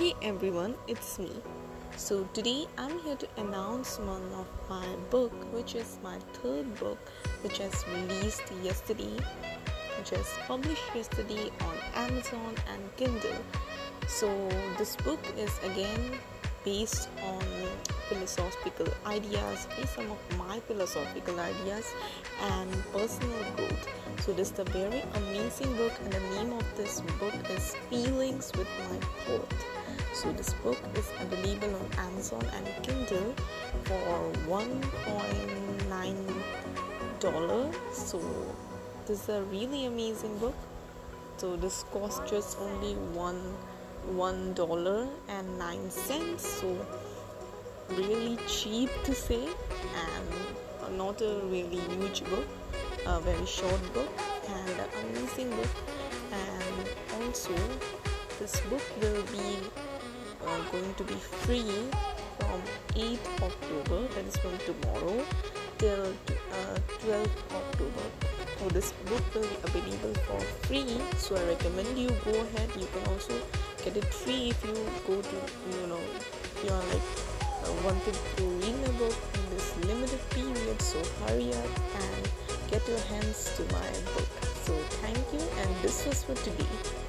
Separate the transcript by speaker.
Speaker 1: Hey everyone, it's me. So today I'm here to announce one of my book, which is my third book, which has released yesterday, was published yesterday on Amazon and Kindle. So this book is again based on philosophical ideas, be some of my philosophical ideas and personal growth. So this is a very amazing book and the name of this book is Feelings with My Poet. So this book is available on Amazon and Kindle for 1.9 dollar. So this is a really amazing book. So this costs just only one one dollar and nine cents. So really cheap to say and not a really huge book, a very short book and an amazing book. And also this book will be uh, going to be free from 8th October, that is from tomorrow, till uh, 12th October. So this book will be available for free. So I recommend you go ahead. You can also get it free if you go to you know you are like wanted to read a book in this limited period. So hurry up and get your hands to my book. So thank you, and this was for today.